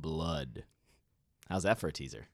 blood. How's that for a teaser?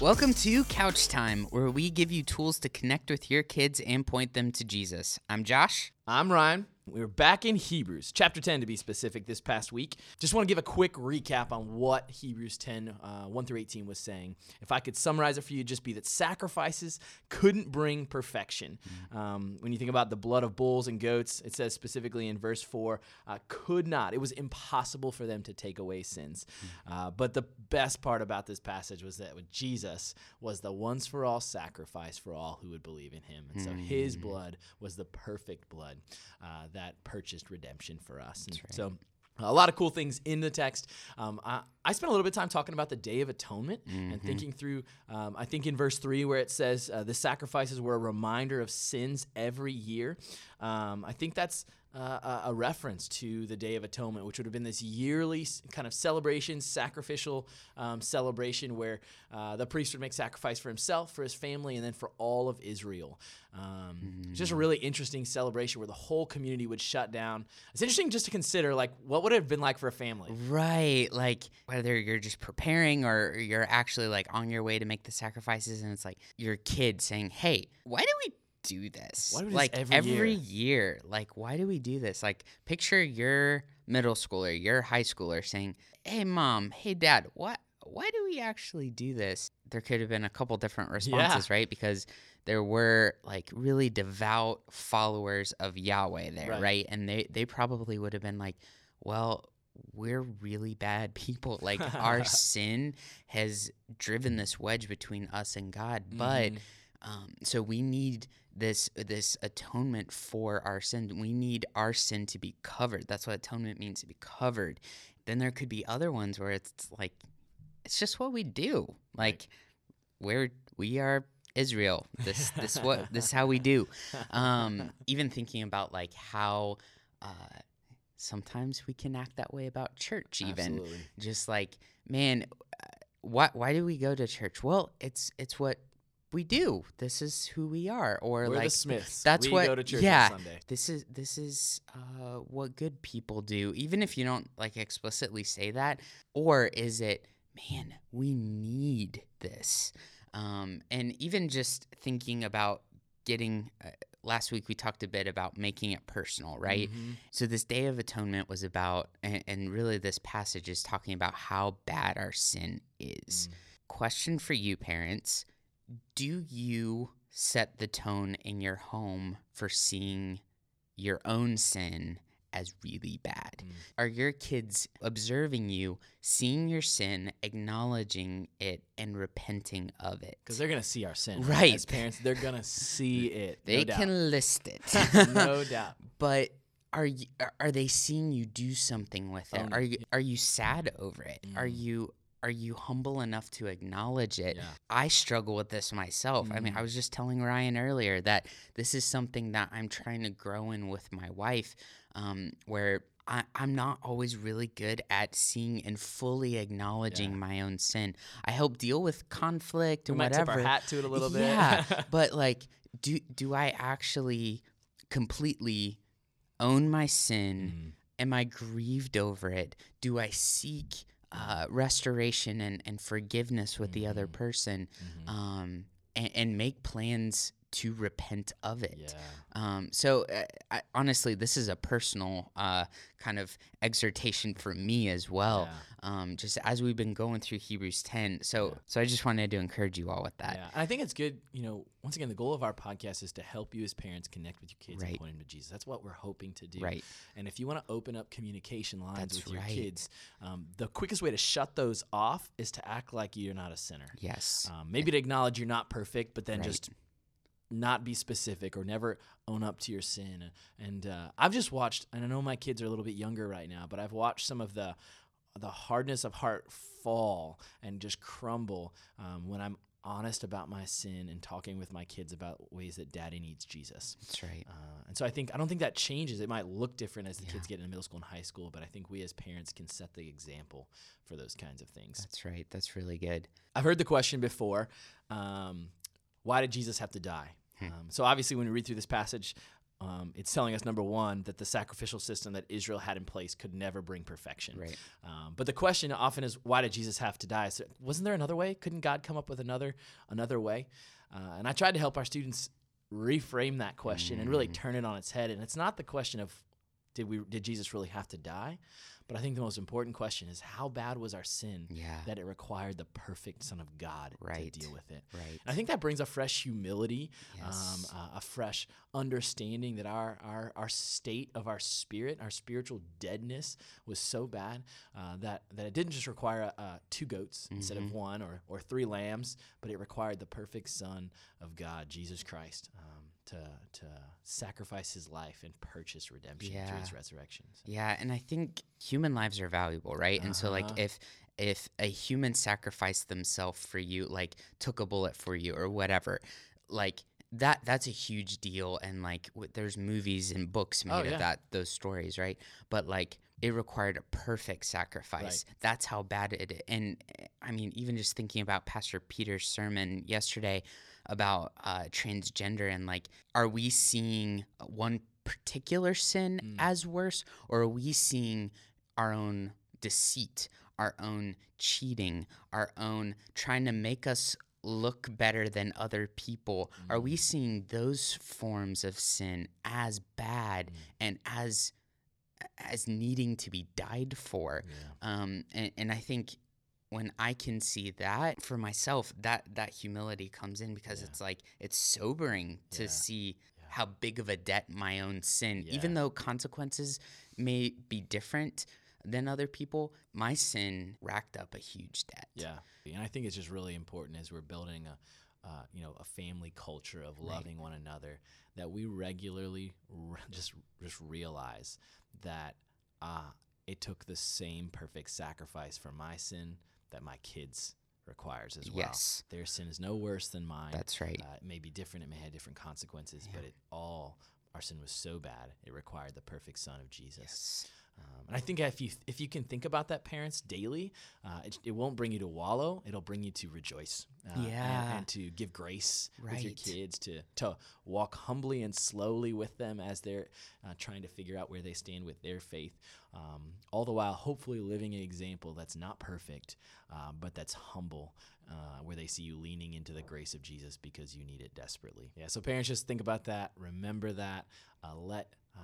Welcome to Couch Time, where we give you tools to connect with your kids and point them to Jesus. I'm Josh. I'm Ryan. We were back in Hebrews, chapter 10 to be specific, this past week. Just want to give a quick recap on what Hebrews 10, uh, 1 through 18 was saying. If I could summarize it for you, just be that sacrifices couldn't bring perfection. Um, when you think about the blood of bulls and goats, it says specifically in verse 4, uh, could not. It was impossible for them to take away sins. Uh, but the best part about this passage was that Jesus was the once for all sacrifice for all who would believe in him. And so his blood was the perfect blood uh, that purchased redemption for us. And so a lot of cool things in the text. Um, I, I spent a little bit of time talking about the Day of Atonement and thinking through. Um, I think in verse three where it says uh, the sacrifices were a reminder of sins every year. Um, I think that's uh, a, a reference to the Day of Atonement, which would have been this yearly kind of celebration, sacrificial um, celebration where uh, the priest would make sacrifice for himself, for his family, and then for all of Israel. Um, It's just a really interesting celebration where the whole community would shut down. It's interesting just to consider, like, what would it have been like for a family? Right. Like whether you're just preparing or you're actually like on your way to make the sacrifices, and it's like your kid saying, Hey, why do we do this? Do we do this like every year? Like, why do we do this? Like, picture your middle schooler, your high schooler saying, Hey, mom, hey, dad, what? Why do we actually do this? There could have been a couple different responses, right? Because there were like really devout followers of Yahweh there, Right. right? And they they probably would have been like, well, we're really bad people. Like our sin has driven this wedge between us and God, but um, so we need this this atonement for our sin. We need our sin to be covered. That's what atonement means to be covered. Then there could be other ones where it's like it's just what we do. Like we're we are Israel. This this what this is how we do. Um, even thinking about like how uh, sometimes we can act that way about church. Even Absolutely. just like man, uh, why why do we go to church? Well, it's it's what we do. This is who we are. Or We're like Smiths. that's we what go to church yeah on Sunday. this is this is uh, what good people do even if you don't like explicitly say that or is it man we need this um, and even just thinking about getting uh, last week we talked a bit about making it personal right Mhm. so this day of atonement was about and, and really this passage is talking about how bad our sin is Mm. question for you parents do you set the tone in your home for seeing your own sin as really bad? Mm. Are your kids observing you, seeing your sin, acknowledging it, and repenting of it? Because they're gonna see our sin, Right. As parents, they're gonna see it. They no doubt. can list it. no doubt. but are you are- are they seeing you do something with it? It. Are you are you sad over it? Are Mm. you are you humble enough to acknowledge it? Yeah. I struggle with this myself. I mean, Mm. I was just telling Ryan earlier that this is something that I'm trying to grow in with my wife, um, where I, I'm not always really good at seeing and fully acknowledging Yeah. my own sin. I help deal with conflict We and whatever. tip our hat to it a little bit. Yeah, but like, do do I actually completely own my sin? Mm. Am I grieved over it? Do I seek uh, restoration and, and forgiveness with the other Mhm. person? Mhm. Um, and, and make plans to repent of it. yeah. Um, so, uh, I, honestly, this is a personal uh, kind of exhortation for me as well. yeah. Um, just as we've been going through Hebrews 10. So, Yeah. so I just wanted to encourage you all with that. Yeah, and I think it's good. You know, once again, the goal of our podcast is to help you as parents connect with your kids and point them to Jesus. That's what we're hoping to do. Right. And if you want to open up communication lines That's with your kids, um, the quickest way to shut those off is to act like you're not a sinner. Yes. Um, maybe to acknowledge you're not perfect, but then Right. just not be specific or never own up to your sin. And uh, I've just watched, and I know my kids are a little bit younger right now, but I've watched some of the the hardness of heart fall and just crumble um, when I'm honest about my sin and talking with my kids about ways that daddy needs Jesus. That's right. Uh, and so I think I don't think that changes. It might look different as the Yeah. kids get into middle school and high school, but I think we as parents can set the example for those kinds of things. That's right. That's really good. I've heard the question before um, why did Jesus have to die? Hmm. Um, so, obviously, when we read through this passage, um, it's telling us number one that the sacrificial system that Israel had in place could never bring perfection. Right. Um, but the question often is, why did Jesus have to die? So, wasn't there another way? Couldn't God come up with another another way? Uh, and I tried to help our students reframe that question and really Mm. turn it on its head. And it's not the question of did we did Jesus really have to die? But I think the most important question is how bad was our sin Yeah. that it required the perfect Son of God Right. to deal with it. right. And I think that brings a fresh humility, Yes. um, uh, a fresh understanding that our, our our state of our spirit, our spiritual deadness, was so bad uh, that that it didn't just require uh, two goats instead of Mhm. one or or three lambs, but it required the perfect Son of God, Jesus Christ. Um, to, to sacrifice his life and purchase redemption through his Yeah. resurrection. So, Yeah, and I think human lives are valuable, right? And so like Uh-huh. if if a human sacrificed themselves for you, like took a bullet for you or whatever, like that that's a huge deal and like w- there's movies and books made Oh, of that those stories, right? But like it required a perfect sacrifice. That's how bad it and I mean even just thinking about Pastor Peter's sermon yesterday about uh, transgender and like are we seeing one particular sin Mm. as worse or are we seeing our own deceit our own cheating our own trying to make us look better than other people are we seeing those forms of sin as bad Mm. and as as needing to be died for yeah. um, and, and I think when I can see that for myself, that that humility comes in because Yeah. it's like it's sobering to Yeah. see Yeah. how big of a debt my own sin, even though consequences may be different than other people, my sin racked up a huge debt. Yeah, and I think it's just really important as we're building a, uh, you know, a family culture of Right. loving one another that we regularly r- just just realize that uh, it took the same perfect sacrifice for my sin that my kids requires as well. Yes. Their sin is no worse than mine. That's right. Uh, it may be different. It may have different consequences, but it all our sin was so bad it required the perfect Son of Jesus. Yes. Um, and I think if you if you can think about that, parents daily, uh, it, it won't bring you to wallow. It'll bring you to rejoice. Uh, and- Yeah. and, to give grace with your kids, to to walk humbly and slowly with them as they're uh, trying to figure out where they stand with their faith. Um, all the while, hopefully, living an example that's not perfect, uh, but that's humble. Uh, where they see you leaning into the grace of Jesus because you need it desperately. Yeah, so parents, just think about that. Remember that. Uh, let uh,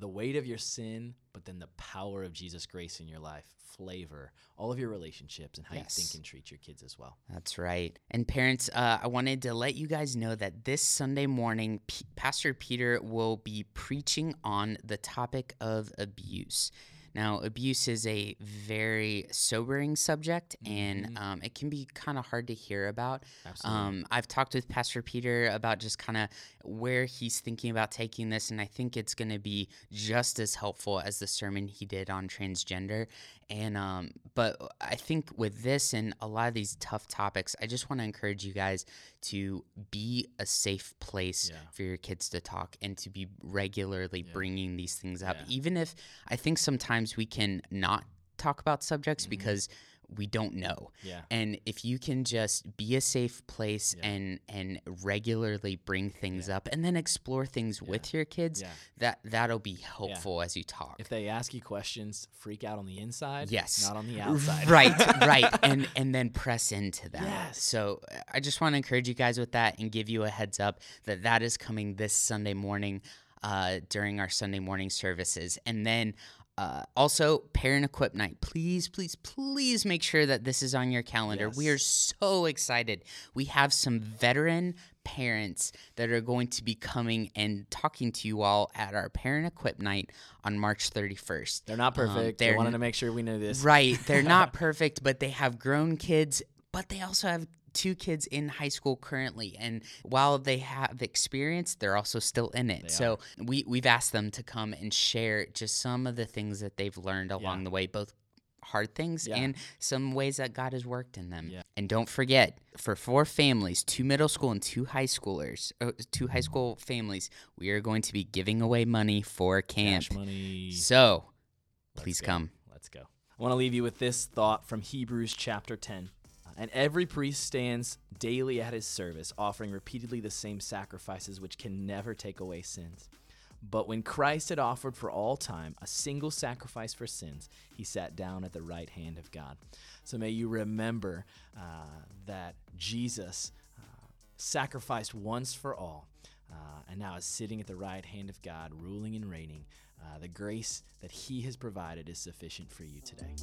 the weight of your sin, but then the power of Jesus' grace in your life flavor all of your relationships and how you think and treat your kids as well. That's right. And parents, uh, I wanted to let you guys know that this Sunday morning, P- Pastor Peter will be preaching on the topic of abuse. Now, abuse is a very sobering subject, and Mhm. um, it can be kind of hard to hear about. Absolutely. Um, I've talked with Pastor Peter about just kind of where he's thinking about taking this, and I think it's going to be just as helpful as the sermon he did on transgender. And um, but I think with this and a lot of these tough topics, I just want to encourage you guys to be a safe place Yeah. for your kids to talk and to be regularly Yeah. bringing these things up, Yeah. even if I think sometimes we can not talk about subjects Mhm. because we don't know. yeah. And if you can just be a safe place Yeah. and and regularly bring things Yeah. up and then explore things with your kids, Yeah. that that'll be helpful as you talk. If they ask you questions, freak out on the inside, Yes. not on the outside. Right, right, and and then press into that. Yes. So I just want to encourage you guys with that and give you a heads up that that is coming this Sunday morning uh, during our Sunday morning services, and then. Uh, also, parent equip night. Please, please, please make sure that this is on your calendar. We are so excited. We have some veteran parents that are going to be coming and talking to you all at our parent equip night on March 31st. They're not Um, perfect. they're they wanted to make sure we knew this. Right. They're not perfect, but they have grown kids, but they also have two kids in high school currently. And while they have experience, they're also still in it. They so we, we've asked them to come and share just some of the things that they've learned along Yeah. the way, both hard things Yeah. and some ways that God has worked in them. Yeah. And don't forget, for four families, two middle school and two high schoolers, uh, two high school families, we are going to be giving away money for camp. Cash money. So Let's please go. come. Let's go. I want to leave you with this thought from Hebrews chapter 10. And every priest stands daily at his service, offering repeatedly the same sacrifices which can never take away sins. But when Christ had offered for all time a single sacrifice for sins, he sat down at the right hand of God. So may you remember uh, that Jesus uh, sacrificed once for all, uh, and now is sitting at the right hand of God, ruling and reigning. Uh, the grace that he has provided is sufficient for you today.